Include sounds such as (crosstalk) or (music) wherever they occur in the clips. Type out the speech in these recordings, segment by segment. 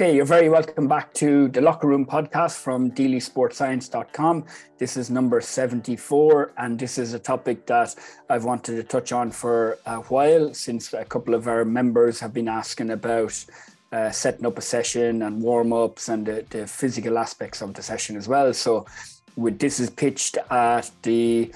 Okay, you're very welcome back to the Locker Room podcast from deelysportscience.com. This is number 74, and this is a topic that I've wanted to touch on for a while since a couple of our members have been asking about uh, setting up a session and warm ups and the, the, physical aspects of the session as well. So, with this is pitched at the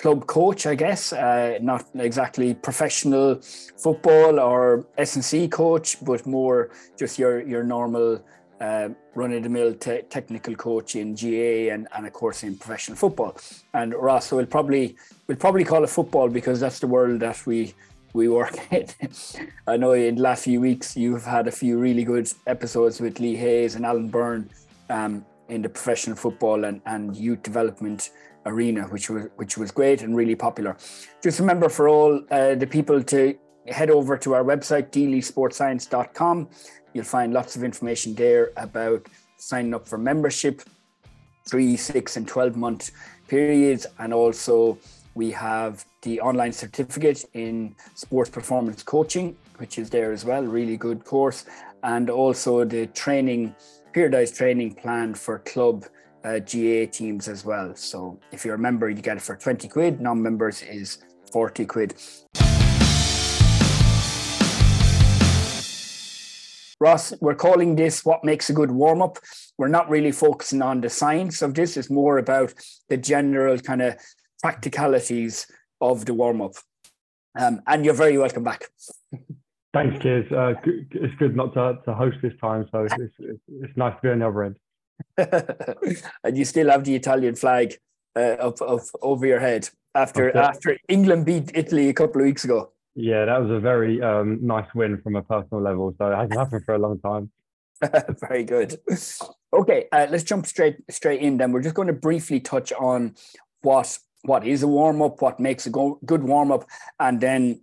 club coach, I guess, uh, not exactly professional football or S&C coach, but more just your your normal uh, run-of-the-mill te- technical coach in GAA and, and of course in professional football. And Ross, we'll probably we'll probably call it football because that's the world that we we work (laughs) in. I know in the last few weeks you've had a few really good episodes with Lee Hayes and Alan Byrne um, in the professional football and, and youth development arena, which was which was great and really popular. Just remember for all uh, the people to head over to our website, deelysportscience.com. You'll find lots of information there about signing up for membership, three, six, and 12 month periods. And also, we have the online certificate in sports performance coaching, which is there as well, really good course. And also the training, periodized training plan for club uh, GAA teams as well. So if you're a member, you get it for 20 quid. Non members is 40 quid. Ross, we're calling this what makes a good warm up. We're not really focusing on the science of this, it's more about the general kind of practicalities of the warm up. Um, and you're very welcome back. Thanks, Kears. Uh, it's good not to, to host this time, so it's, it's, it's nice to be on the other end. (laughs) and you still have the Italian flag uh, up, up over your head after okay. after England beat Italy a couple of weeks ago. Yeah, that was a very um, nice win from a personal level. So it hasn't (laughs) happened for a long time. (laughs) very good. Okay, uh, let's jump straight straight in. Then we're just going to briefly touch on what what is a warm up, what makes a go- good warm up, and then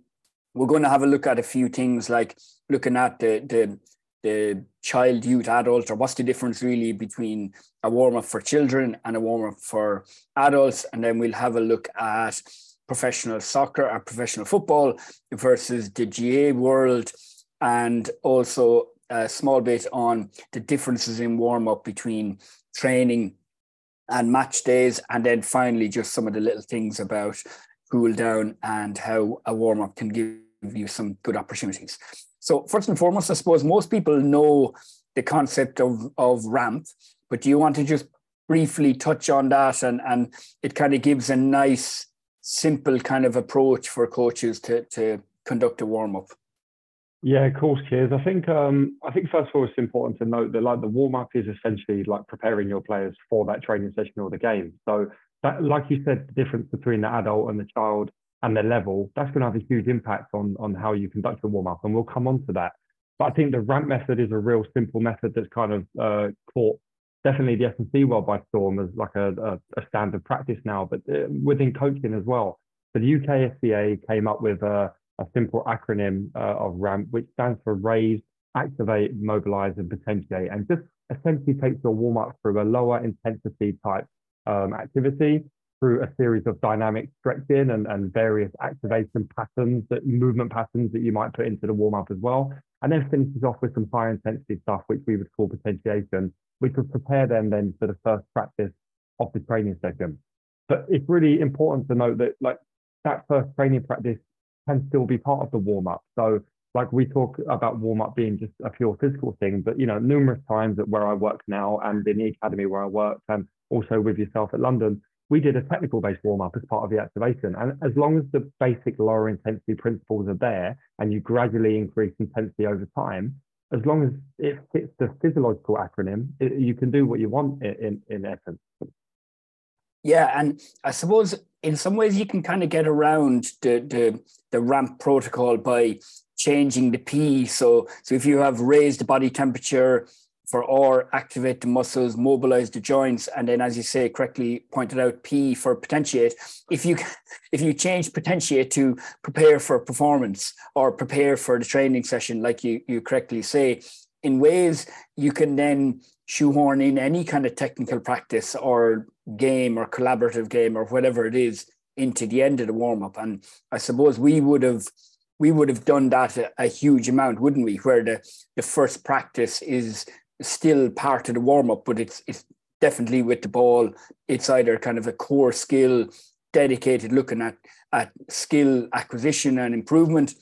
we're going to have a look at a few things like looking at the the the child, youth, adult, or what's the difference really between a warm up for children and a warm up for adults? And then we'll have a look at professional soccer or professional football versus the GAA world, and also a small bit on the differences in warm up between training and match days. And then finally, just some of the little things about cool down and how a warm up can give you some good opportunities. So first and foremost, I suppose most people know the concept of, of ramp, but do you want to just briefly touch on that and, and it kind of gives a nice, simple kind of approach for coaches to, to conduct a warm-up? Yeah, of course, Kears. I think um, I think first of all, it's important to note that like the warm up is essentially like preparing your players for that training session or the game. So that, like you said, the difference between the adult and the child and their level, that's going to have a huge impact on, on how you conduct a warm up. And we'll come on to that. But I think the ramp method is a real simple method that's kind of uh, caught definitely the S&C world by storm as like a, a, a standard practice now, but uh, within coaching as well. So the UK SCA came up with a, a simple acronym uh, of RAMP, which stands for Raise, Activate, Mobilize, and Potentiate, and just essentially takes your warm up through a lower intensity type um, activity through a series of dynamic stretching and, and various activation patterns, that movement patterns that you might put into the warm up as well. And then finishes off with some high intensity stuff, which we would call potentiation, which would prepare them then for the first practice of the training session. But it's really important to note that like that first training practice can still be part of the warm up. So like we talk about warm up being just a pure physical thing, but you know, numerous times at where I work now and in the academy where I work and also with yourself at London, we did a technical based warm up as part of the activation. And as long as the basic lower intensity principles are there and you gradually increase intensity over time, as long as it fits the physiological acronym, it, you can do what you want in, in, in essence. Yeah, and I suppose in some ways you can kind of get around the the, the ramp protocol by changing the P. So so if you have raised body temperature, for R, activate the muscles, mobilize the joints, and then, as you say, correctly pointed out, P for potentiate. If you if you change potentiate to prepare for performance or prepare for the training session, like you you correctly say, in ways you can then shoehorn in any kind of technical practice or game or collaborative game or whatever it is into the end of the warm up. And I suppose we would have we would have done that a, a, huge amount, wouldn't we? Where the, the first practice is still part of the warm up, but it's it's definitely with the ball. It's either kind of a core skill, dedicated looking at at skill acquisition and improvement,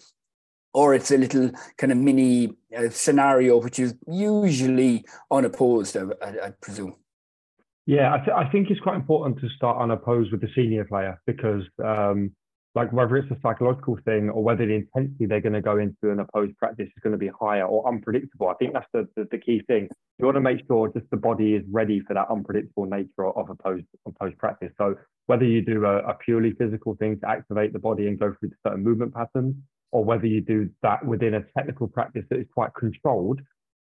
or it's a little kind of mini uh, scenario which is usually unopposed. I, I, I presume. Yeah, I, th- I, think it's quite important to start unopposed with the senior player because um, like whether it's a psychological thing or whether the intensity they're going to go into an opposed practice is going to be higher or unpredictable. I think that's the, the, the, key thing. You want to make sure just the body is ready for that unpredictable nature of opposed opposed practice. So whether you do a, a purely physical thing to activate the body and go through certain movement patterns, or whether you do that within a technical practice that is quite controlled,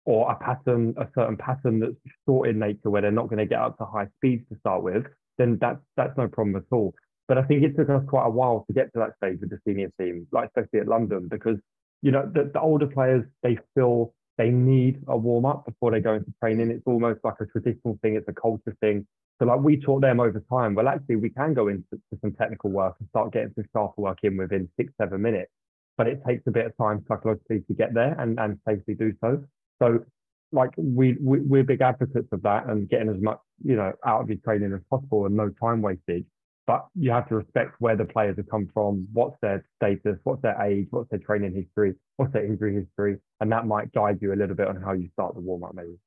or a pattern, a certain pattern that's short in nature where they're not going to get up to high speeds to start with, then that's that's no problem at all. But I think it took us quite a while to get to that stage with the senior team, like especially at London, because you know the, the older players they feel they need a warm up before they go into training. It's almost like a traditional thing. It's a culture thing. So like we taught them over time. Well, actually, we can go into some technical work and start getting some sharper work in within six, seven minutes. But it takes a bit of time psychologically to get there and, and safely do so. So like we, we we're big advocates of that and getting as much you know out of your training as possible and no time wasted but you have to respect where the players have come from, what's their status, what's their age, what's their training history, what's their injury history, and that might guide you a little bit on how you start the warm up, maybe.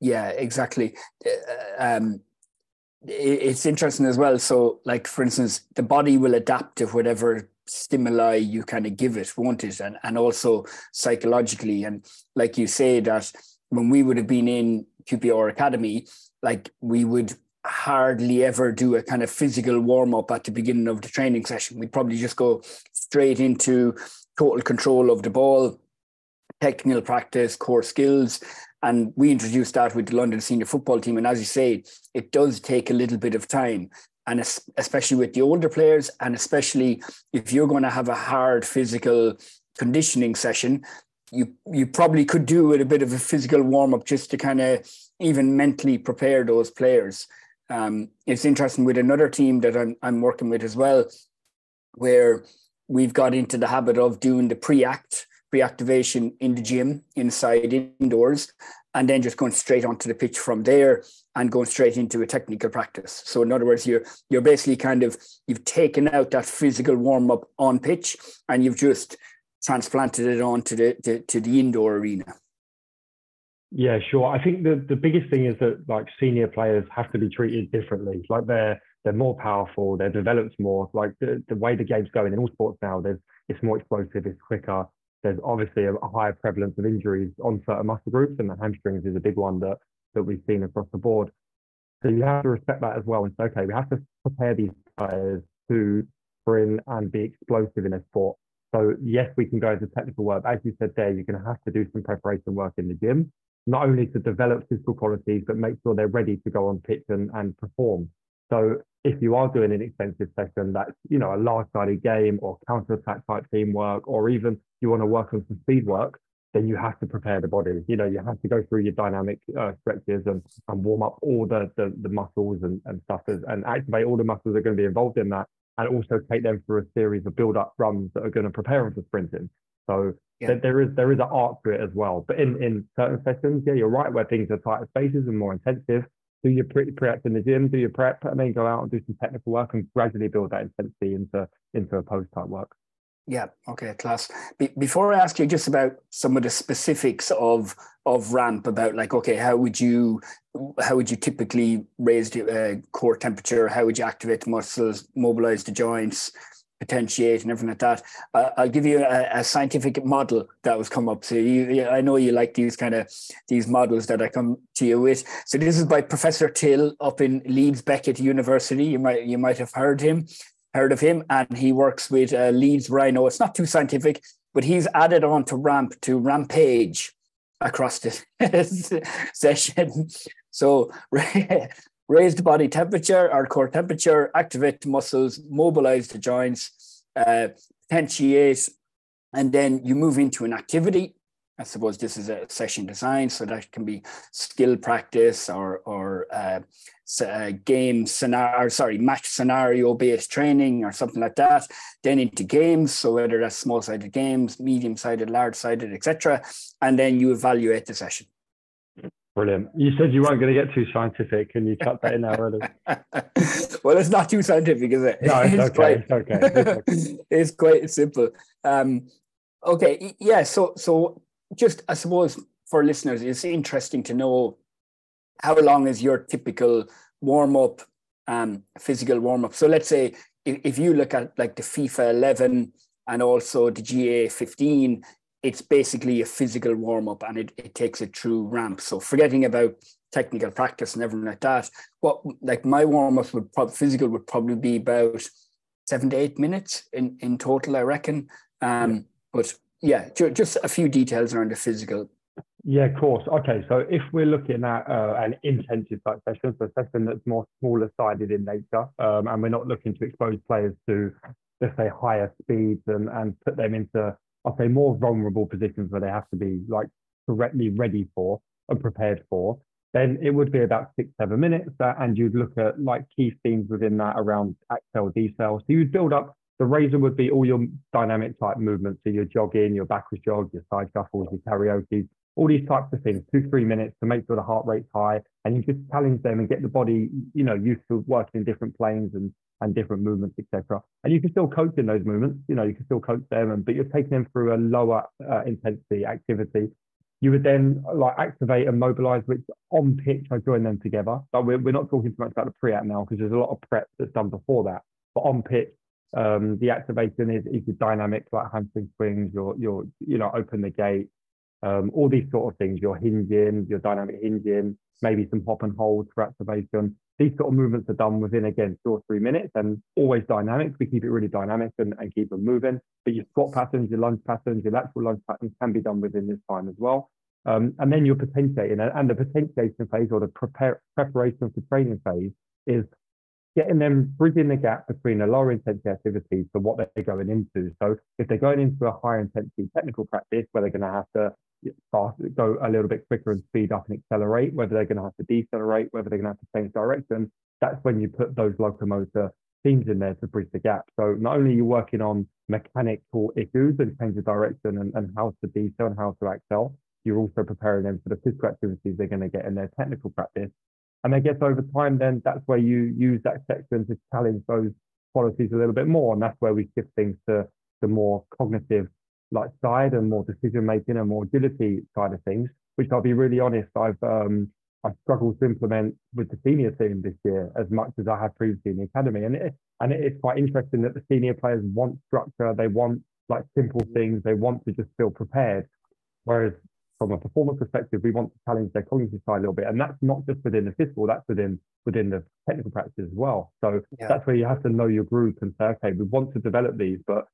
Yeah, exactly. Uh, um, it's interesting as well. So, like for instance, the body will adapt to whatever stimuli you kind of give it, won't it? And and also psychologically, and like you say that when we would have been in QPR Academy, like we would hardly ever do a kind of physical warm up at the beginning of the training session. We'd probably just go straight into total control of the ball, technical practice, core skills. And we introduced that with the London senior football team. And as you say, it does take a little bit of time. And especially with the older players, and especially if you're going to have a hard physical conditioning session, you you probably could do with a bit of a physical warm up just to kind of even mentally prepare those players. Um, it's interesting with another team that I'm, I'm working with as well, where we've got into the habit of doing the pre-act, pre-activation in the gym, inside, indoors, and then just going straight onto the pitch from there and going straight into a technical practice. So in other words, you're you're basically kind of you've taken out that physical warm up on pitch and you've just transplanted it onto the, the to the indoor arena. Yeah, sure. I think the, the biggest thing is that like senior players have to be treated differently. Like they're they're more powerful, they're developed more. Like the, the way the game's going in all sports now, there's it's more explosive, it's quicker. There's obviously a, a higher prevalence of injuries on certain muscle groups, and the hamstrings is a big one that that we've seen across the board. So you have to respect that as well. And say, okay, we have to prepare these players to sprint and be explosive in a sport. So yes, we can go into technical work. As you said there, you're going to have to do some preparation work in the gym not only to develop physical qualities, but make sure they're ready to go on pitch and, and perform. So if you are doing an expensive session that's, you know, a large-sided game or counter-attack type teamwork, or even you want to work on some speed work, then you have to prepare the body. You know, you have to go through your dynamic uh, stretches and, and warm up all the, the, the muscles and, and stuff and activate all the muscles that are going to be involved in that and also take them through a series of build-up runs that are going to prepare them for sprinting. So yeah. there is there is an art to it as well. But in, in certain sessions, yeah, you're right, where things are tighter spaces and more intensive. Do your pre prep in the gym, do your prep, and then go out and do some technical work and gradually build that intensity into into a post type work. Yeah. Okay. Class. Be- before I ask you just about some of the specifics of of ramp, about like, okay, how would you how would you typically raise the uh, core temperature? How would you activate the muscles, mobilize the joints? Potentiate and everything like that. Uh, I'll give you a, a, scientific model that was come up. So you, I know you like these kind of these models that I come to you with. So this is by Professor Till up in Leeds Beckett University. You might you might have heard him, heard of him, and he works with uh, Leeds Rhino. It's not too scientific, but he's added on to ramp to rampage across this (laughs) session. So (laughs) raise the body temperature or core temperature, activate the muscles, mobilize the joints, uh, potentiate, and then you move into an activity. I suppose this is a session design, so that can be skill practice or or uh, uh, game scenario, sorry, match scenario based training or something like that. Then into games, so whether that's small sided games, medium sided, large sided, etc. And then you evaluate the session. Brilliant. You said you weren't going to get too scientific, and you cut that in there already. (laughs) well, it's not too scientific, is it? No, it's, it's okay. Quite, it's okay. It's, okay. (laughs) it's quite simple. Um, okay, yeah. So, so just I suppose for listeners, it's interesting to know how long is your typical warm up, um, physical warm up. So let's say if, if you look at like the FIFA 11 and also the GAA 15, it's basically a physical warm up and it, it takes it through ramp. So forgetting about technical practice and everything like that, what like my warm up would probably physical would probably be about seven to eight minutes in, in total, I reckon. Um, yeah. But yeah, ju- just a few details around the physical. Yeah, of course. Okay, so if we're looking at uh, an intensive type session, so a session that's more smaller sided in nature, um, and we're not looking to expose players to, let's say, higher speeds and, and put them into I'll say more vulnerable positions where they have to be like correctly ready for and prepared for, then it would be about six, seven minutes. Uh, and you'd look at like key themes within that around accel, decel. So you'd build up the razor would be all your dynamic type movements. So your jogging, your backwards jog, your side shuffles, your karaoke, all these types of things, two, three minutes to make sure the heart rate's high. And you just challenge them and get the body, you know, used to working in different planes and and different movements, etc. And you can still coach in those movements. You know, you can still coach them, and, but you're taking them through a lower uh, intensity activity. You would then like activate and mobilize, which on pitch I join them together. But we're, we're not talking too much about the pre-act now because there's a lot of prep that's done before that. But on pitch, um, the activation is, is your dynamic, like hamstring swings, your your you know open the gate, um, all these sort of things. Your hinging, your dynamic hinging, maybe some hop and hold for activation these sort of movements are done within again two or three minutes and always dynamic. We keep it really dynamic and, and keep them moving. But your squat patterns, your lunge patterns, your lateral lunge patterns can be done within this time as well. Um, and then you're potentiating, and the potentiation phase or the prepare, preparation for training phase is getting them bridging the gap between a lower intensity activity to what they're going into. So if they're going into a higher intensity technical practice where they're going to have to fast, go a little bit quicker and speed up and accelerate, whether they're going to have to decelerate, whether they're going to have to change direction, that's when you put those locomotor themes in there to bridge the gap. So not only are you working on mechanical issues and change of direction and, and how to decel and how to accel, you're also preparing them for the physical activities they're going to get in their technical practice. And I guess over time, then that's where you use that section to challenge those qualities a little bit more. And that's where we shift things to the more cognitive like side and more decision making and more agility side of things, which I'll be really honest, I've um, I've struggled to implement with the senior team this year as much as I have previously in the academy. And it, and it's quite interesting that the senior players want structure, they want like simple things, they want to just feel prepared. Whereas from a performance perspective, we want to challenge their cognitive side a little bit. And that's not just within the physical, that's within within the technical practice as well. So yeah. that's where you have to know your group and say, okay, we want to develop these, but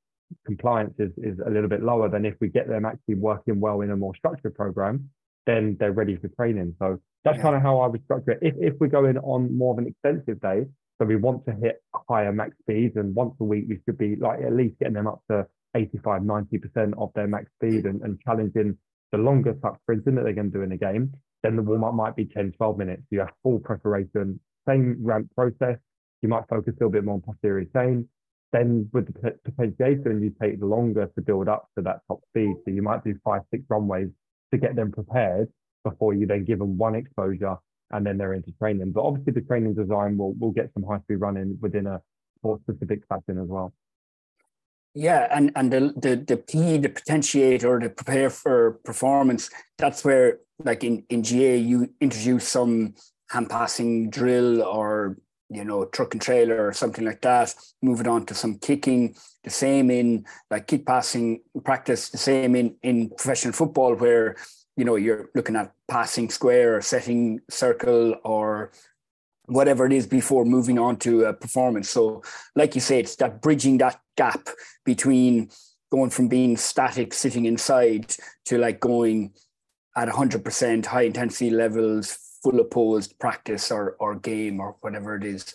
compliance is, is a little bit lower than if we get them actually working well in a more structured program, then they're ready for training. So that's yeah. kind of how I would structure it. If, if we're going on more of an extensive day, so we want to hit higher max speeds and once a week we should be like at least getting them up to 85, 90% of their max speed and, and challenging the longer tuck sprinting that they're going to do in a game, then the warm up might be 10, 12 minutes. You have full preparation, same ramp process. You might focus a little bit more on posterior chain then with the potentiation, you take longer to build up to that top speed. So you might do five, six runways to get them prepared before you then give them one exposure and then they're into training. But obviously the training design will will get some high speed running within a sport specific fashion as well. Yeah, and and the the the P, the potentiate or the prepare for performance, that's where like in, in GAA you introduce some hand passing drill or you know, truck and trailer or something like that, moving on to some kicking, the same in like kick passing practice, the same in, in professional football where, you know, you're looking at passing square or setting circle or whatever it is before moving on to a performance. So like you say, it's that bridging that gap between going from being static, sitting inside to like going at 100% high intensity levels, full opposed practice or or game or whatever it is.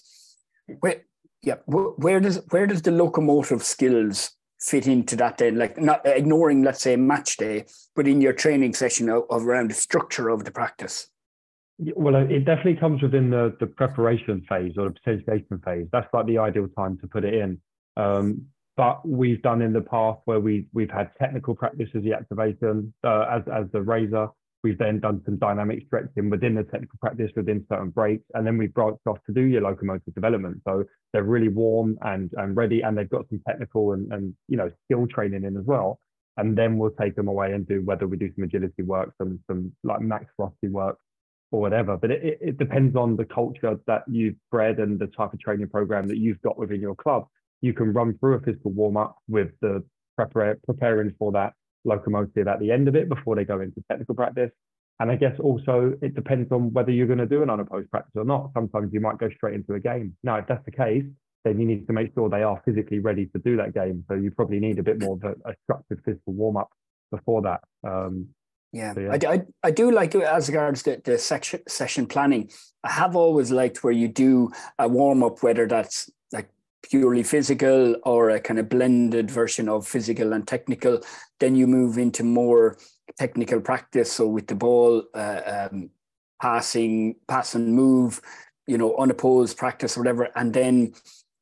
Where, yeah, where does where does the locomotive skills fit into that then? Like not ignoring let's say match day but in your training session of, of around the structure of the practice? Well it definitely comes within the the preparation phase or the potentiation phase. That's like the ideal time to put it in. Um, but we've done in the past where we we've had technical practice as the activation uh, as as the razor We've then done some dynamic stretching within the technical practice within certain breaks, and then we've branched off to do your locomotive development. So they're really warm and and ready, and they've got some technical and and you know skill training in as well. And then we'll take them away and do whether we do some agility work, some some like max velocity work, or whatever. But it, it depends on the culture that you've bred and the type of training program that you've got within your club. You can run through a physical warm up with the prepare, preparing for that locomotive at the end of it before they go into technical practice. And I guess also it depends on whether you're going to do an unopposed practice or not. Sometimes you might go straight into a game. Now, if that's the case, then you need to make sure they are physically ready to do that game. So you probably need a bit more of a, a structured physical warm up before that. Um, yeah, so yeah. I, I, I do like it as regards the, the section, session planning. I have always liked where you do a warm up, whether that's purely physical or a kind of blended version of physical and technical. Then you move into more technical practice. So with the ball, uh, um, passing, pass and move, you know, unopposed practice or whatever. And then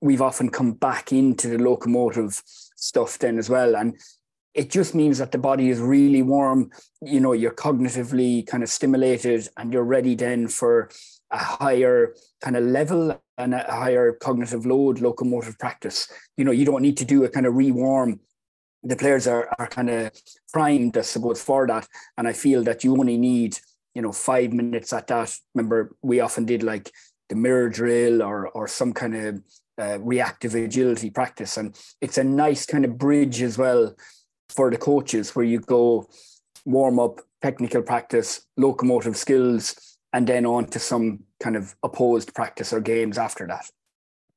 we've often come back into the locomotive stuff then as well. And it just means that the body is really warm. You know, you're cognitively kind of stimulated and you're ready then for a higher kind of level and a higher cognitive load locomotive practice. You know, you don't need to do a kind of rewarm. The players are, are kind of primed, I suppose, for that. And I feel that you only need, you know, five minutes at that. Remember, we often did like the mirror drill or or some kind of uh, reactive agility practice. And it's a nice kind of bridge as well for the coaches where you go warm up, technical practice, locomotive skills, and then on to some kind of opposed practice or games after that.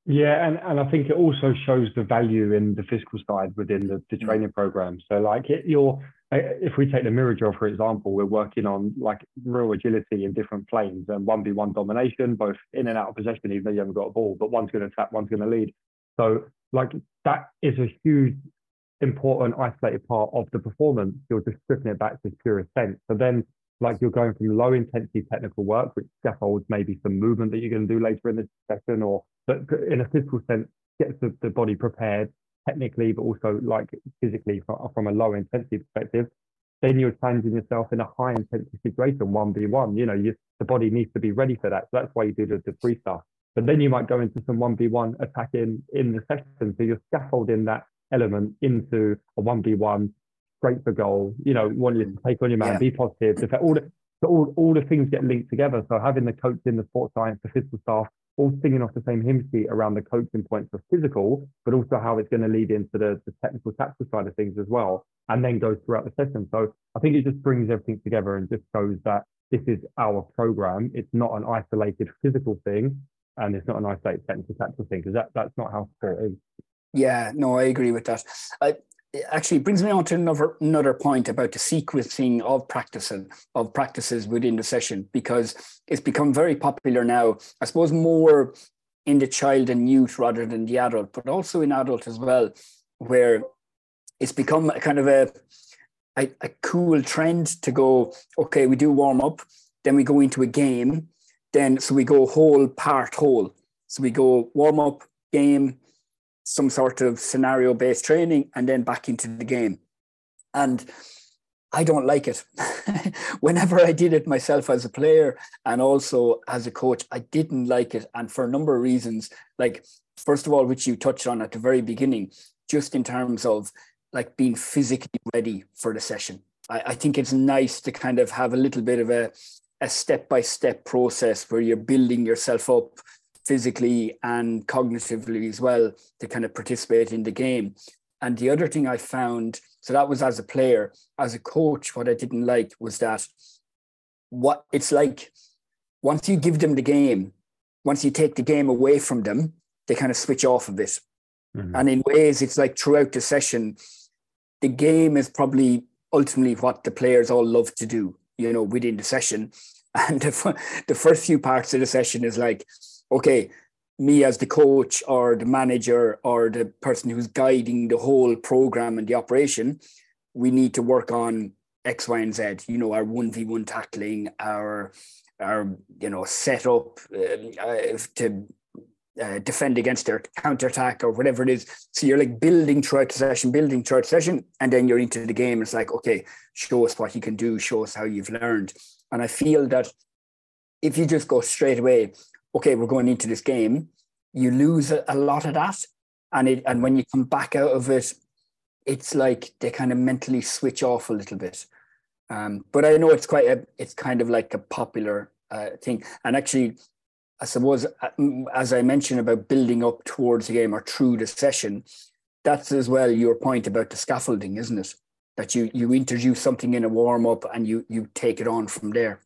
Yeah, and, and I think it also shows the value in the physical side within the, the mm. training program. So, like, it, you're if we take the mirror drill for example, we're working on like real agility in different planes and one v one domination, both in and out of possession, even though you haven't got a ball, but one's going to attack, one's going to lead. So, like, that is a huge, important, isolated part of the performance. You're just stripping it back to its purest sense. So then like you're going from low intensity technical work, which scaffolds maybe some movement that you're going to do later in the session, or but in a physical sense, gets the, the body prepared technically, but also like physically from, from a low intensity perspective. Then you're challenging yourself in a high intensity situation, one v one. You know, you, the body needs to be ready for that. So that's why you do the, the free stuff. But then you might go into some one v one attacking in the session. So you're scaffolding that element into a one v one great for goal. You know, want you to mm. take on your man, yeah. be positive. All the all, all the things get linked together. So having the coach in the sports science, the physical staff, all singing off the same hymn sheet around the coaching points of physical, but also how it's going to lead into the, the technical tactical side of things as well, and then goes throughout the session. So I think it just brings everything together and just shows that this is our program. It's not an isolated physical thing, and it's not an isolated technical tactical thing because that, that's not how sport is. Yeah, no, I agree with that. I, actually brings me on to another another point about the sequencing of practices of practices within the session because it's become very popular now. I suppose more in the child and youth rather than the adult, but also in adult as well, where it's become a kind of a a, a cool trend to go. Okay, we do warm up, then we go into a game, then so we go whole part whole. So we go warm up, game, some sort of scenario based training and then back into the game. And I don't like it. (laughs) Whenever I did it myself as a player and also as a coach, I didn't like it. And for a number of reasons, like, first of all, which you touched on at the very beginning, just in terms of like being physically ready for the session. I, I think it's nice to kind of have a little bit of a, a step by step process where you're building yourself up physically and cognitively as well to kind of participate in the game. And the other thing I found, so that was as a player, as a coach, what I didn't like was that what it's like once you give them the game, once you take the game away from them, they kind of switch off of it. Mm-hmm. And in ways, it's like throughout the session, the game is probably ultimately what the players all love to do, you know, within the session. (laughs) And the, the first few parts of the session is like, okay, me as the coach or the manager or the person who's guiding the whole program and the operation, we need to work on X, Y, and Z. You know, our one v one tackling, our our you know setup uh, uh, to uh, defend against their counter attack or whatever it is. So you're like building throughout the session, building throughout the session, and then you're into the game. It's like, okay, show us what you can do, show us how you've learned. And I feel that if you just go straight away, okay, we're going into this game, you lose a, lot of that. And it and when you come back out of it, it's like they kind of mentally switch off a little bit. Um, but I know it's quite a, it's kind of like a popular uh, thing. And actually, I suppose, uh, as I mentioned about building up towards the game or through the session, that's as well your point about the scaffolding, isn't it? That you you introduce something in a warm up and you you take it on from there.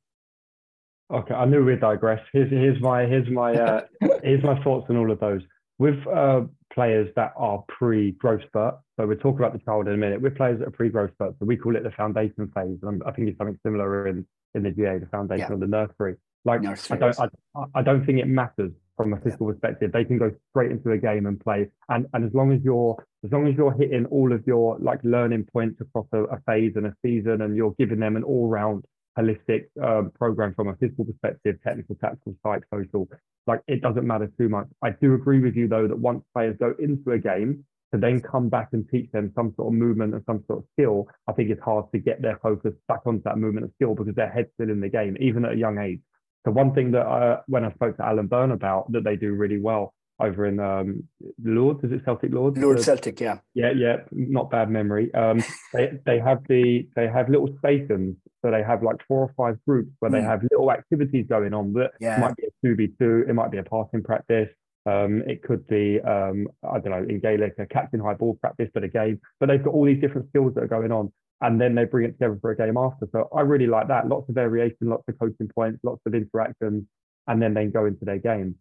Okay, I knew we'd digress. Here's here's my here's my uh, (laughs) here's my thoughts on all of those. With uh, players that are pre-growth spurt, so we'll talk about the child in a minute. With players that are pre-growth spurt, so we call it the foundation phase. And I think it's something similar in in the GAA, the foundation yeah. or the nursery. Like I don't I, I don't think it matters from a physical yeah. perspective. They can go straight into a game and play. And and as long as you're as long as you're hitting all of your like learning points across a, a phase and a season, and you're giving them an all round holistic um, program from a physical perspective, technical, tactical, psych, social. Like it doesn't matter too much. I do agree with you though that once players go into a game to then come back and teach them some sort of movement and some sort of skill, I think it's hard to get their focus back onto that movement and skill because their head's still in the game, even at a young age. So one thing that uh, when I spoke to Alan Byrne about that they do really well over in um, Lourdes. Is it Celtic Lourdes? Lourdes Celtic, yeah. Yeah, yeah. Not bad memory. Um, they they have the they have little stations, so they have like four or five groups where mm. they hmm. have little activities going on. That yeah. might be a two v two. It might be a passing practice. Um, it could be um, I don't know in Gaelic a captain high ball practice, but a game. But they've got all these different skills that are going on, and then they bring it together for a game after. So I really like that. Lots of variation, lots of coaching points, lots of interactions, and then they go into their game.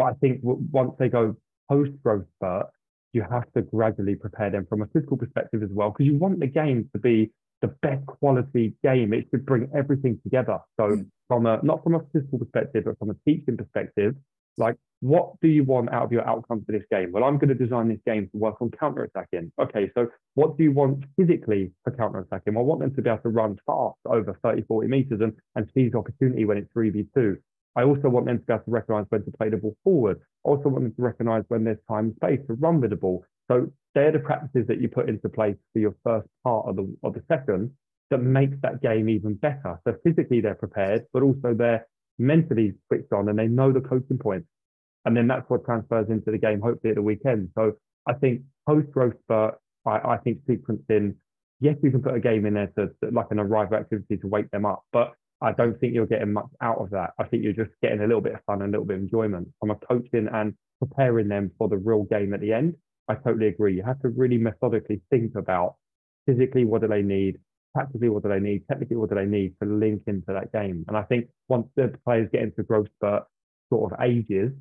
But I think once they go post growth spurt, you have to gradually prepare them from a physical perspective as well, because you want the game to be the best quality game. It should bring everything together. So mm. from a not from a physical perspective, but from a teaching perspective, like what do you want out of your outcome for this game? Well, I'm going to design this game to work on counter attacking. Okay, so what do you want physically for counter attacking? Well, I want them to be able to run fast over 30, 40 meters and, and seize opportunity when it's 3v2. I also want them to be able to recognize when to play the ball forward. I also want them to recognize when there's time and space to run with the ball. So they're the practices that you put into place for your first part of the of the session that makes that game even better. So physically they're prepared, but also they're mentally switched on and they know the coaching points. And then that's what transfers into the game, hopefully at the weekend. So I think post growth spurt, I, I think sequencing, yes, you can put a game in there to, to like an arrival activity to wake them up, but I don't think you're getting much out of that. I think you're just getting a little bit of fun and a little bit of enjoyment from a coaching and preparing them for the real game at the end. I totally agree. You have to really methodically think about physically what do they need, tactically what do they need, technically what do they need to link into that game. And I think once the players get into growth spurt sort of ages,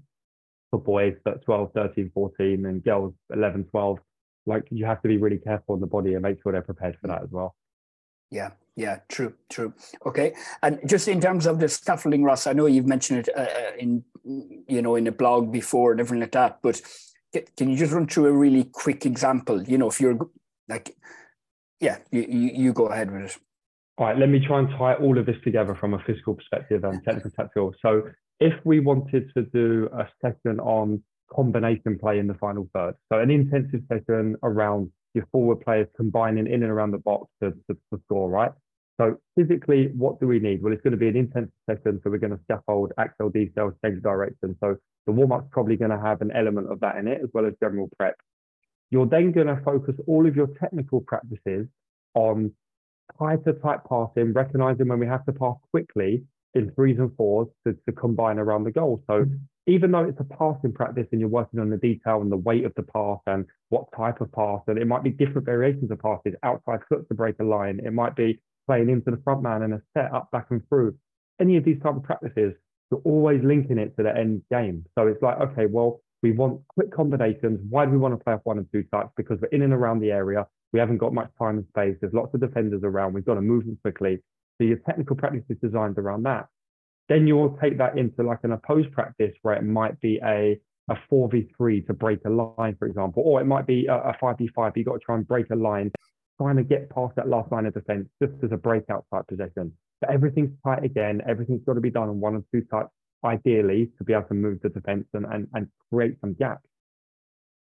for boys that 12, 13, 14 and girls 11, 12, like you have to be really careful on the body and make sure they're prepared for mm. that as well. Yeah, yeah, true, true. Okay, and just in terms of the scaffolding, Ross, I know you've mentioned it uh, uh in you know in a blog before and everything like that, but can you just run through a really quick example? You know, if you're like, yeah, you, you, go ahead with it. All right, let me try and tie all of this together from a physical perspective and technical tactical. So, if we wanted to do a session on combination play in the final third, so an intensive session around your forward players combining in and around the box to, to, to score, right? So physically, what do we need? Well, it's going to be an intense session, so we're going to scaffold, accel, decel, change direction. So the warm-up's probably going to have an element of that in it, as well as general prep. You're then going to focus all of your technical practices on tighter type passing, recognizing when we have to pass quickly in threes and fours to, to combine around the goal. So even though it's a passing practice and you're working on the detail and the weight of the pass and what type of pass, and it might be different variations of passes, outside foot to break a line, it might be playing into the front man and a set up back and through. Any of these type of practices, you're always linking it to the end game. So it's like, okay, well, we want quick combinations. Why do we want to play off one and two touch? Because we're in and around the area. We haven't got much time and space. There's lots of defenders around. We've got to move them quickly. So your technical practice is designed around that. Then you'll take that into like an opposed practice where it might be a a 4v3 to break a line, for example, or it might be a, a 5v5. You've got to try and break a line, trying to get past that last line of defense just as a breakout type possession. But everything's tight again. Everything's got to be done on one or two types, ideally, to be able to move the defense and, and, and create some gaps.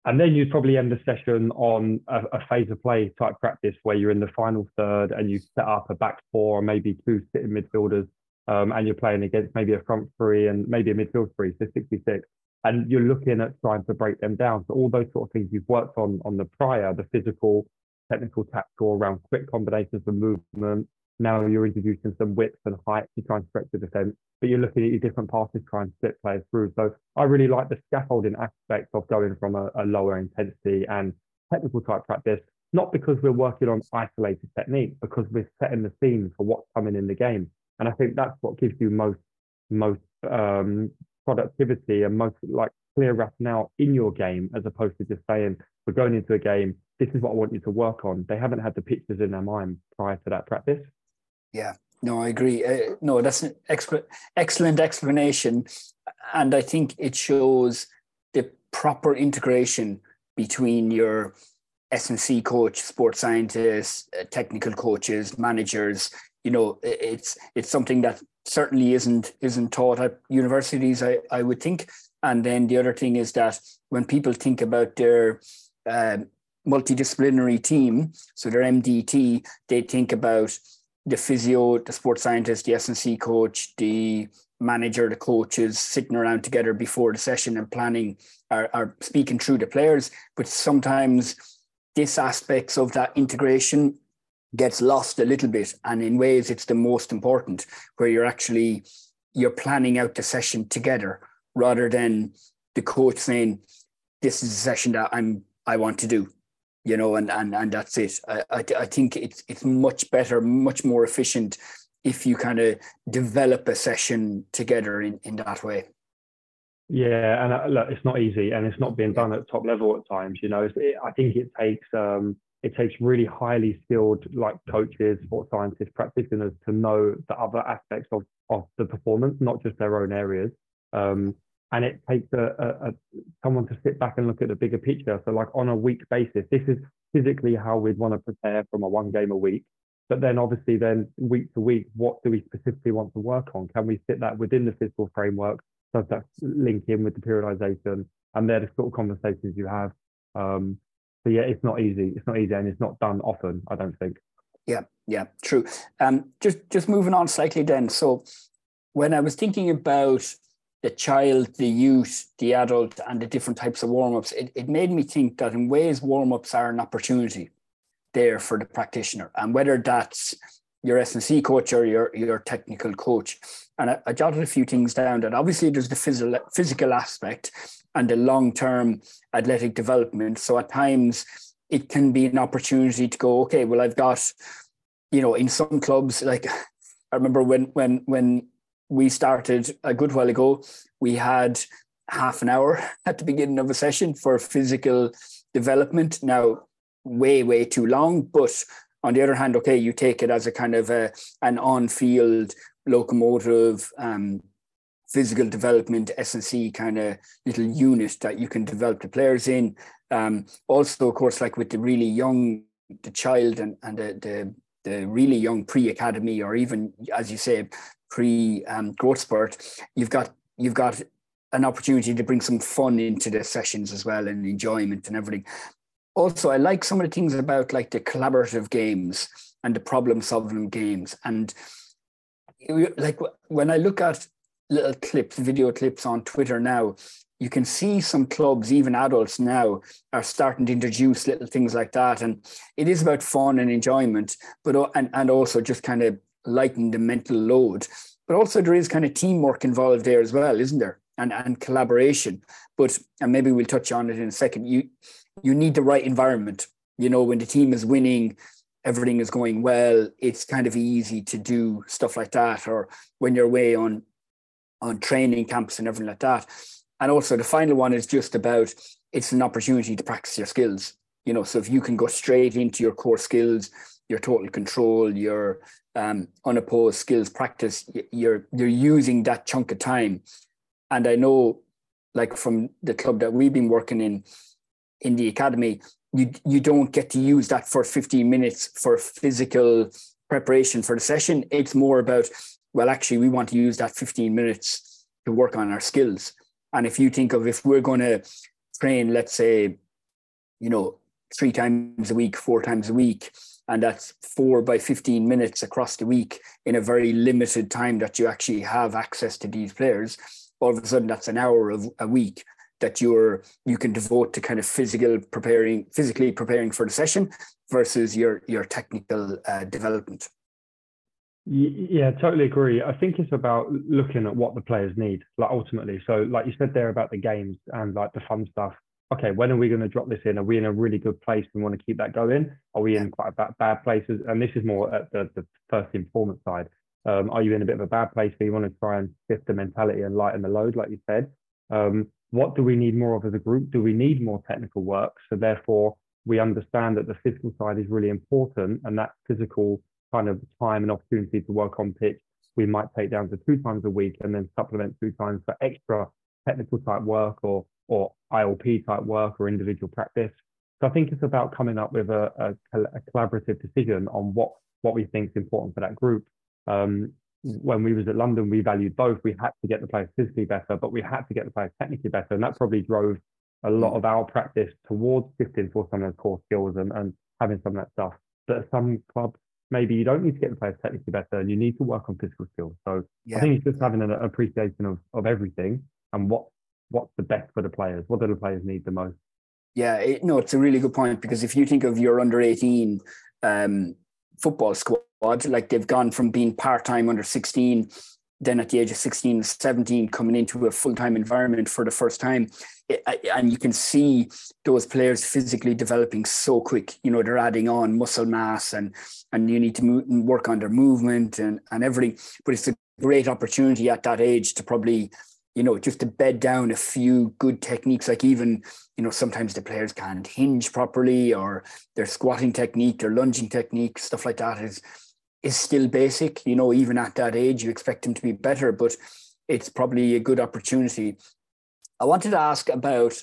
And then you'd probably end the session on a, a, phase of play type practice where you're in the final third and you set up a back four or maybe two sitting midfielders um, and you're playing against maybe a front three and maybe a midfield three, so 66. And you're looking at trying to break them down. So all those sort of things you've worked on on the prior, the physical, technical, tactical around quick combinations of movement. Now you're introducing some width and height to try and stretch the defense, but you're looking at your different passes, trying to split players through. So I really like the scaffolding aspect of going from a, a lower intensity and technical type practice, not because we're working on isolated technique, because we're setting the scene for what's coming in the game. And I think that's what gives you most most um, productivity and most like clear rationale in your game, as opposed to just saying we're going into a game. This is what I want you to work on. They haven't had the pictures in their mind prior to that practice. Yeah, no, I agree. Uh, no, that's an exp- excellent explanation, and I think it shows the proper integration between your S&C coach, sports scientists, uh, technical coaches, managers, you know it's it's something that certainly isn't isn't taught at universities i i would think and then the other thing is that when people think about their uh, multidisciplinary team so their mdt they think about the physio the sports scientist the S&C coach the manager the coaches sitting around together before the session and planning are, are speaking through the players. But sometimes this aspects of that integration gets lost a little bit and in ways it's the most important where you're actually you're planning out the session together rather than the coach saying this is a session that i'm i want to do you know and and, and that's it. I, I, I think it's it's much better much more efficient if you kind of develop a session together in in that way. Yeah and uh, look it's not easy and it's not being done at top level at times you know it, i think it takes um it takes really highly skilled like coaches, sports scientists, practitioners to know the other aspects of, of the performance, not just their own areas. Um, and it takes a, a, a, someone to sit back and look at the bigger picture. So like on a week basis, this is physically how we'd want to prepare from a one game a week. But then obviously then week to week, what do we specifically want to work on? Can we fit that within the physical framework? Does that link in with the periodization? And they're the sort of conversations you have. Um, so yeah, it's not easy. It's not easy, and it's not done often. I don't think. Yeah, yeah, true. Um, just just moving on slightly then. So, when I was thinking about the child, the youth, the adult, and the different types of warm ups, it, it made me think that in ways warm ups are an opportunity there for the practitioner, and whether that's your S&C coach or your your technical coach. And I, I jotted a few things down. That obviously there's the physical physical aspect, and the long term athletic development. So at times it can be an opportunity to go, okay, well, I've got, you know, in some clubs, like (laughs) I remember when when when we started a good while ago, we had half an hour (laughs) at the beginning of a session for physical development. Now, way, way too long, but on the other hand, okay, you take it as a kind of a, an on-field locomotive um, physical development S&C kind of little unit that you can develop the players in. Um, also, of course, like with the really young, the child and, and the, the, the really young pre-academy or even, as you say, pre-growth um, spurt, you've got you've got an opportunity to bring some fun into the sessions as well and enjoyment and everything. Also, I like some of the things about like the collaborative games and the problem solving games. And like when I look at little clips, video clips on Twitter now, you can see some clubs, even adults now, are starting to introduce little things like that. And it is about fun and enjoyment, but and, and also just kind of lighten the mental load. But also there is kind of teamwork involved there as well, isn't there? And and collaboration. But and maybe we'll touch on it in a second. You you need the right environment. You know, when the team is winning, everything is going well, it's kind of easy to do stuff like that. Or when you're away on on training camps and everything like that. And also the final one is just about it's an opportunity to practice your skills. You know, so if you can go straight into your core skills, your total control, your um, unopposed skills practice, you're you're using that chunk of time. And I know like from the club that we've been working in in the academy, you you don't get to use that for 15 minutes for physical preparation for the session. It's more about, well, actually, we want to use that 15 minutes to work on our skills. And if you think of if we're going to train, let's say, you know, three times a week, four times a week, and that's four by 15 minutes across the week in a very limited time that you actually have access to these players, all of a sudden that's an hour of a week that you're you can devote to kind of physical preparing physically preparing for the session versus your your technical uh, development yeah totally agree i think it's about looking at what the players need like ultimately so like you said there about the games and like the fun stuff okay, when are we going to drop this in? Are we in a really good place? and want to keep that going. Are we in quite a bad, bad places? And this is more at the, the first performance side. Um, are you in a bit of a bad place where you want to try and shift the mentality and lighten the load, like you said? Um, what do we need more of as a group? Do we need more technical work? So therefore, we understand that the physical side is really important, and that physical kind of time and opportunity to work on pitch, we might take down to two times a week and then supplement two times for extra technical type work or or ILP type work or individual practice. So I think it's about coming up with a, a, a collaborative decision on what, what we think is important for that group. Um, when we was at London, we valued both. We had to get the players physically better, but we had to get the players technically better. And that probably drove a lot of our practice towards shifting for some of those core skills and, and having some of that stuff. But some clubs, maybe you don't need to get the players technically better and you need to work on physical skills. So yeah. I think it's just having an appreciation of, of everything and what what's the best for the players? What do the players need the most? Yeah, it, no, it's a really good point because if you think of your under 18 um, football squad, like they've gone from being part time under 16, then at the age of 16, 17, coming into a full time environment for the first time. And you can see those players physically developing so quick. You know, they're adding on muscle mass and and you need to move, work on their movement and, and everything. But it's a great opportunity at that age to probably you know, just to bed down a few good techniques, like even, you know, sometimes the players can't hinge properly or their squatting technique, their lunging technique, stuff like that is is still basic. You know, even at that age, you expect them to be better, but it's probably a good opportunity. I wanted to ask about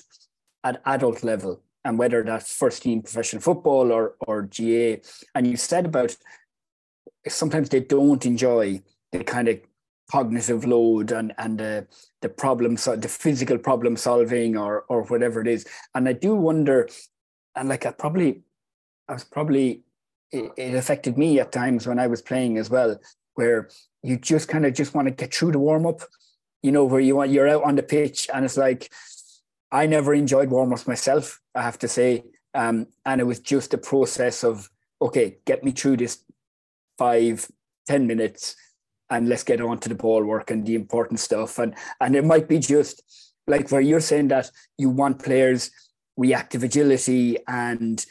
at adult level and whether that's first team professional football or or GAA. And you said about sometimes they don't enjoy the kind of cognitive load and and the the problem so the physical problem solving or or whatever it is and i do wonder and like i probably i was probably it, it affected me at times when i was playing as well where you just kind of just want to get through the warm up you know where you want you're out on the pitch and it's like i never enjoyed warm ups myself i have to say um, and it was just a process of okay get me through this five ten minutes and let's get on to the ball work and the important stuff. And and it might be just like where you're saying that you want players reactive agility and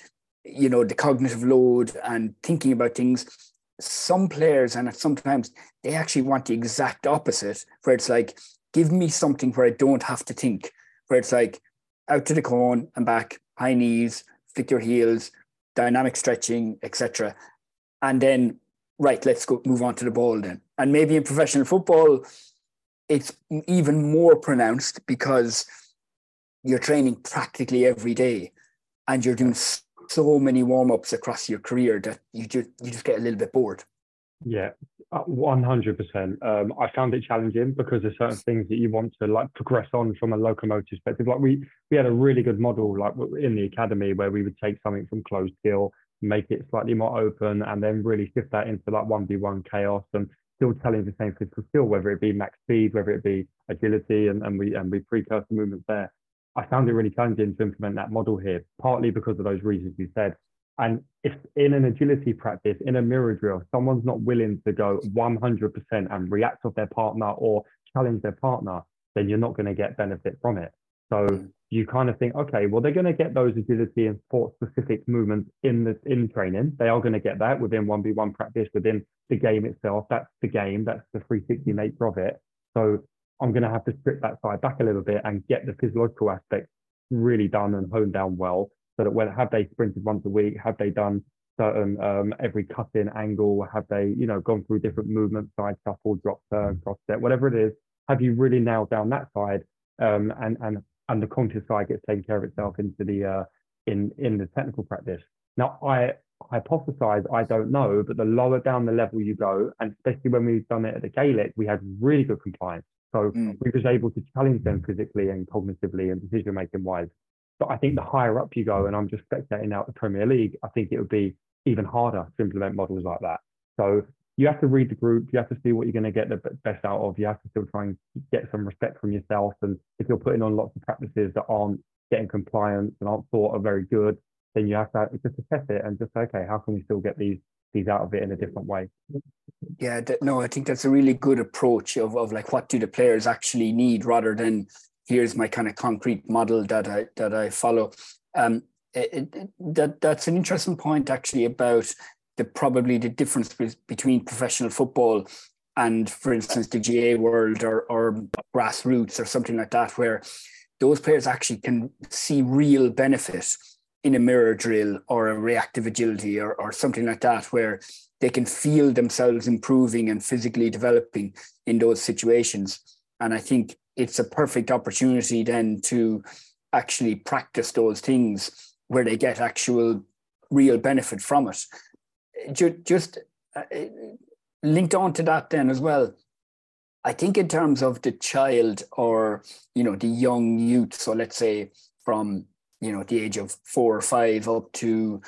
you know the cognitive load and thinking about things. Some players and sometimes they actually want the exact opposite, where it's like, give me something where I don't have to think, where it's like out to the cone and back, high knees, flick your heels, dynamic stretching, etc. And then right, let's go move on to the ball then. And maybe in professional football, it's even more pronounced because you're training practically every day and you're doing so many warm-ups across your career that you just you just get a little bit bored. Yeah, uh, one hundred percent. Um, I found it challenging because there's certain things that you want to like progress on from a locomotive perspective. Like we we had a really good model like in the academy where we would take something from closed skill make it slightly more open, and then really shift that into like 1v1 chaos and still telling the same physical skill, whether it be max speed, whether it be agility, and, and we and we precursor movements there. I found it really challenging to implement that model here, partly because of those reasons you said. And if in an agility practice, in a mirror drill, someone's not willing to go 100% and react off their partner or challenge their partner, then you're not going to get benefit from it. So mm you kind of think, okay, well, they're going to get those agility and sport specific movements in the in training. They are going to get that within 1v1 practice, within the game itself. That's the game, that's the 360 nature of it. So I'm going to have to strip that side back a little bit and get the physiological aspects really done and honed down well. So that when have they sprinted once a week? Have they done certain um, every cut-in angle? Have they, you know, gone through different movements, side shuffle, drop turn, cross step, whatever it is? Have you really nailed down that side? um, and and and the conscious side gets taken care of itself into the uh, in in the technical practice. Now, I hypothesize, I don't know, but the lower down the level you go, and especially when we've done it at the Gaelic, we had really good compliance. So mm. we was able to challenge them physically and cognitively and decision making wise. But I think the higher up you go, and I'm just spectating out the Premier League, I think it would be even harder to implement models like that. So you have to read the group, you have to see what you're going to get the best out of. You have to still try and get some respect from yourself. And if you're putting on lots of practices that aren't getting compliance and aren't thought are very good, then you have to just assess it and just say, okay, how can we still get these these out of it in a different way? Yeah, no, I think that's a really good approach of, of like what do the players actually need rather than here's my kind of concrete model that I that I follow. Um, it, it, that that's an interesting point actually about the probably the difference between professional football and, for instance, the GAA world or or grassroots or something like that, where those players actually can see real benefit in a mirror drill or a reactive agility or, or something like that, where they can feel themselves improving and physically developing in those situations. And I think it's a perfect opportunity then to actually practice those things where they get actual real benefit from it. Just uh, linked on to that then as well. I think in terms of the child or you know the young youth, so let's say from you know the age of four or five up to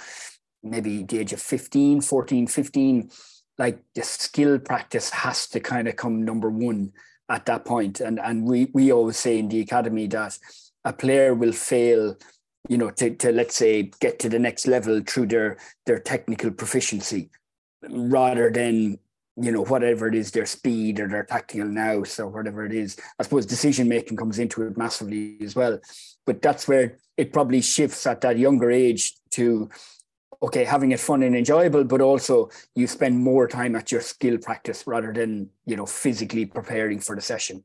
maybe the age of 15 14 15 like the skill practice has to kind of come number one at that point. And and we we always say in the academy that a player will fail you know to, to let's say get to the next level through their their technical proficiency rather than you know whatever it is their speed or their tactical nous or whatever it is i suppose decision making comes into it massively as well. But that's where it probably shifts at that younger age to okay having it fun and enjoyable but also you spend more time at your skill practice rather than you know physically preparing for the session.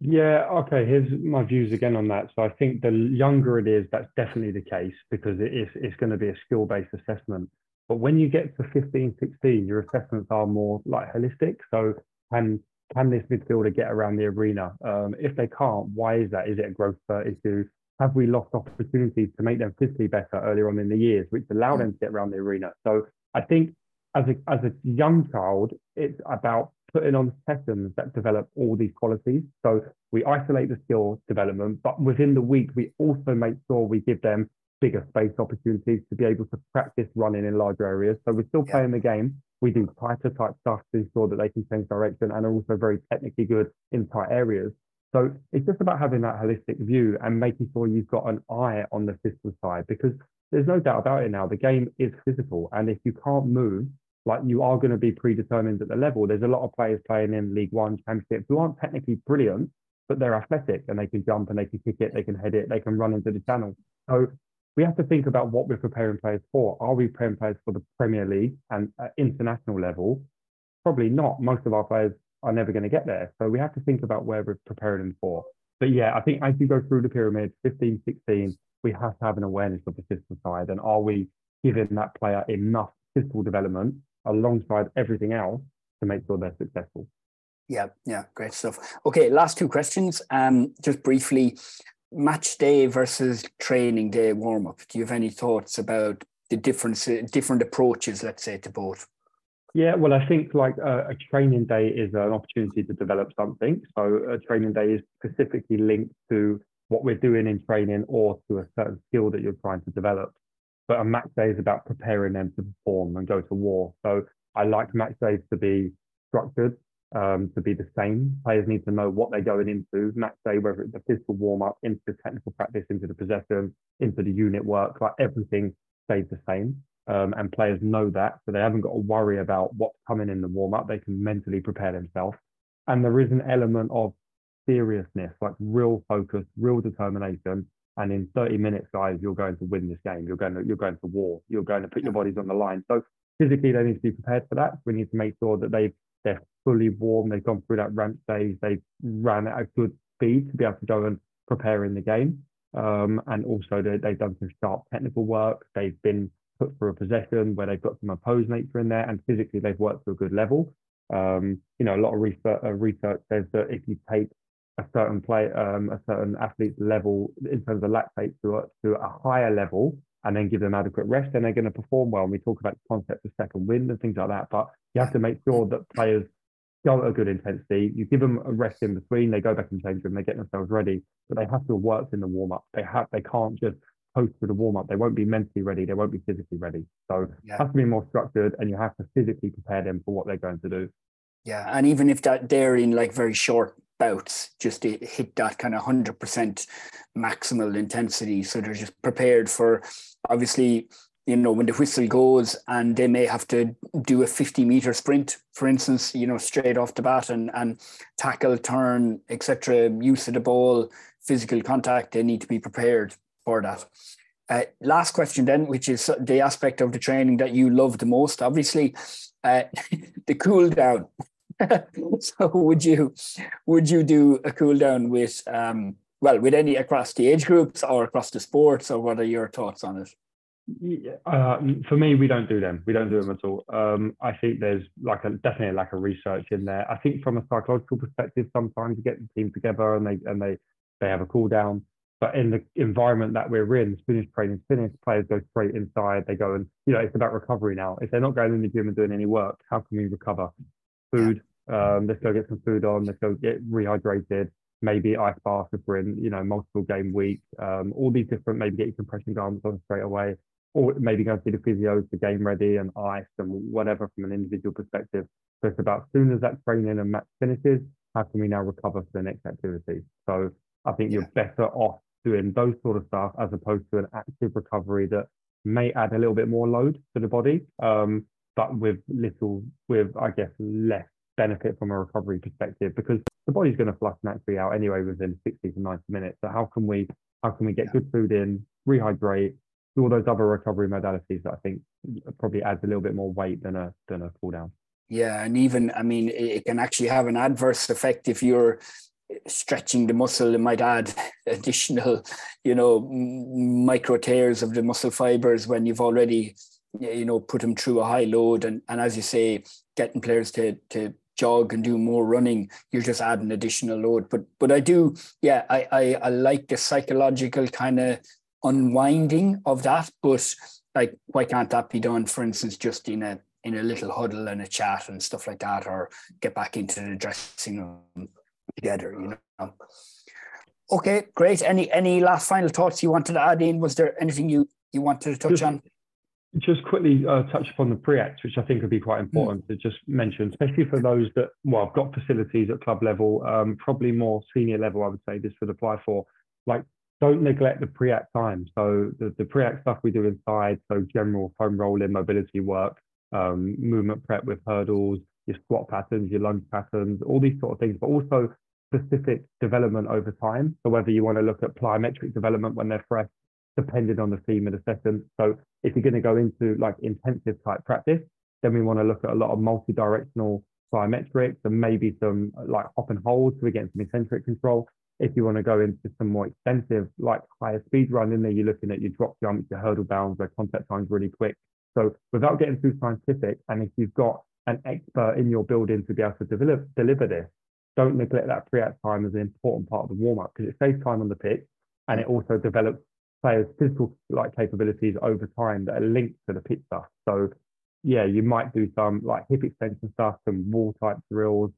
Yeah okay here's my views again on that. So i think the younger it is that's definitely the case because it is it's going to be a skill based assessment but when you get to 15 16 your assessments are more like holistic. So can can this midfielder get around the arena? Um, if they can't why is that? Is it a growth issue? Have we lost opportunities to make them physically better earlier on in the years, which allow them to get around the arena? So I think as a as a young child, it's about putting on sessions that develop all these qualities. So we isolate the skill development, but within the week, we also make sure we give them bigger space opportunities to be able to practice running in larger areas. So we're still yeah. playing the game. We do tighter type stuff to ensure that they can change direction and are also very technically good in tight areas. So it's just about having that holistic view and making sure you've got an eye on the physical side because there's no doubt about it now. The game is physical. And if you can't move, like you are going to be predetermined at the level. There's a lot of players playing in League One Championship who aren't technically brilliant, but they're athletic and they can jump and they can kick it, they can head it, they can run into the channel. So we have to think about what we're preparing players for. Are we preparing players for the Premier League and at international level? Probably not. Most of our players are never going to get there. So we have to think about where we're preparing them for. But yeah, I think as you go through the pyramid, 15, 16, we have to have an awareness of the physical side. And are we giving that player enough physical development alongside everything else to make sure they're successful? Yeah, yeah, great stuff. Okay, last two questions. Um, just briefly, match day versus training day warm up. Do you have any thoughts about the difference, different approaches, let's say, to both? Yeah, well, I think like a, a, training day is an opportunity to develop something. So a training day is specifically linked to what we're doing in training or to a certain skill that you're trying to develop. But a match day is about preparing them to perform and go to war. So I like match days to be structured, um, to be the same. Players need to know what they're going into. Match day, whether it's the physical warm up, into the technical practice, into the possession, into the unit work, like everything stays the same um, and players know that, so they haven't got to worry about what's coming in the warm up. They can mentally prepare themselves, and there is an element of seriousness, like real focus, real determination. And in 30 minutes, guys, you're going to win this game. You're going to you're going to war. You're going to put your bodies on the line. So physically, they need to be prepared for that. We need to make sure that they they're fully warm. They've gone through that ramp stage. They've ran at a good speed to be able to go and prepare in the game. Um, and also they, they've done some sharp technical work. They've been put for a possession where they've got some opposed nature in there, and physically they've worked to a good level. Um, you know, a lot of research, uh, research says that if you take a certain play, um, a certain athlete's level in terms of lactate to a, to a higher level, and then give them adequate rest, then they're going to perform well. And we talk about the concept of second wind and things like that. But you have to make sure that players go at a good intensity. You give them a rest in between. They go back and change them. They get themselves ready, but they have to work in the warm up. They have. They can't just post to the warm up. They won't be mentally ready. They won't be physically ready. So yeah. it has to be more structured, and you have to physically prepare them for what they're going to do. Yeah, and even if that they're in like very short bouts, just to hit that kind of hundred percent maximal intensity, so they're just prepared for obviously you know when the whistle goes and they may have to do a 50 meter sprint for instance you know straight off the bat and and tackle turn etc use of the ball physical contact they need to be prepared for that. Uh, last question then which is the aspect of the training that you love the most obviously uh, (laughs) the cool down. (laughs) So would you would you do a cool down with um well with any across the age groups or across the sports or what are your thoughts on it uh, for me, we don't do them. We don't do them at all. Um, I think there's like a definitely a lack of research in there. I think from a psychological perspective, sometimes you get the team together and they and they they have a cool down. But in the environment that we're in, finish training, finish players go straight inside. They go and you know it's about recovery now. If they're not going in the gym and doing any work, how can we recover? Food. Um, let's go get some food on. Let's go get rehydrated maybe ice bath if we're in, you know, multiple game week, um, all these different, maybe get your compression garments on straight away or maybe go and see the physios the game ready and ice and whatever from an individual perspective. So it's about as soon as that training and match finishes, how can we now recover for the next activity? So I think you're better off doing those sort of stuff as opposed to an active recovery that may add a little bit more load to the body, um, but with little, with I guess less benefit from a recovery perspective because the body's going to flush naturally out anyway within 60 to 90 minutes. So how can we how can we get yeah. good food in, rehydrate, all those other recovery modalities that I think probably adds a little bit more weight than a than a cool down. Yeah, and even I mean, it can actually have an adverse effect if you're stretching the muscle. It might add (laughs) additional, you know, micro tears of the muscle fibers when you've already, you know, put them through a high load. And and as you say, getting players to to jog and do more running, you're just adding additional load. But but I do, yeah, I I, I like the psychological kind of unwinding of that. But like, why can't that be done, for instance, just in a in a little huddle and a chat and stuff like that, or get back into the dressing room together, you know? Okay, great. Any any last final thoughts you wanted to add in? Was there anything you you wanted to touch just, on? Just quickly uh, touch upon the pre-act, which I think would be quite important mm. to just mention, especially for those that well, I've got facilities at club level, um, probably more senior level. I would say this would apply for like don't neglect the pre-act time. So the, the pre-act stuff we do inside, so general foam rolling, mobility work, um, movement prep with hurdles, your squat patterns, your lunge patterns, all these sort of things, but also specific development over time. So whether you want to look at plyometric development when they're fresh, depending on the theme of the session. So if you're going to go into like intensive type practice, then we want to look at a lot of multi-directional plyometrics and maybe some like hop and hold so we get some eccentric control if you want to go into some more extensive, like higher speed run in there, you're looking at your drop jumps, your hurdle bounds, where contact time's really quick. So without getting too scientific, and if you've got an expert in your building to be able to deliver, deliver this, don't neglect that pre-act time as an important part of the warm-up because it saves time on the pitch and it also develops players' physical like capabilities over time that are linked to the pitch stuff. So yeah, you might do some like hip extension stuff, some wall type drills,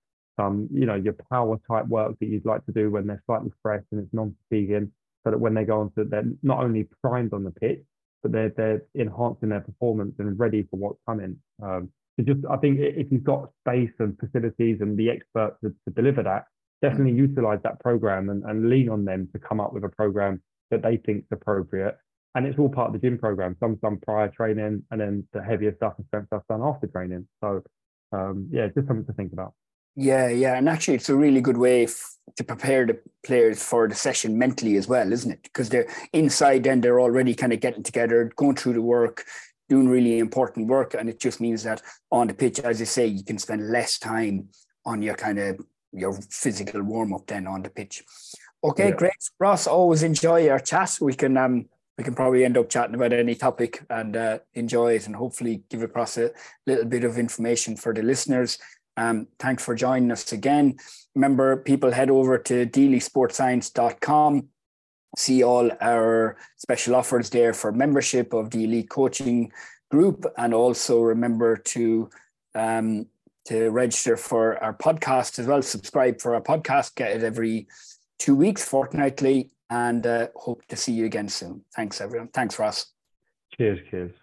you know, your power type work that you'd like to do when they're slightly fresh and it's non-fatiguing, so that when they go on to, they're not only primed on the pitch, but they're they're enhancing their performance and ready for what's coming. Um, so just I think if you've got space and facilities and the experts to, to deliver that, definitely utilize that program and, and lean on them to come up with a program that they think is appropriate. And it's all part of the gym program. Some done prior training, and then the heavier stuff and strength stuff done after training. So um, yeah, just something to think about. Yeah, yeah, and actually, it's a really good way f- to prepare the players for the session mentally as well, isn't it? Because they're inside, and they're already kind of getting together, going through the work, doing really important work, and it just means that on the pitch, as you say, you can spend less time on your kind of your physical warm up then on the pitch. Okay, yeah. great, Ross. Always enjoy our chat. We can um we can probably end up chatting about any topic and uh, enjoy it, and hopefully give across a little bit of information for the listeners. Um, thanks for joining us again. Remember, people head over to deelysportscience.com, see all our special offers there for membership of the Elite Coaching Group, and also remember to um, to register for our podcast as well. Subscribe for our podcast, get it every two weeks, fortnightly, and uh, hope to see you again soon. Thanks, everyone. Thanks, Ross. Cheers, cheers.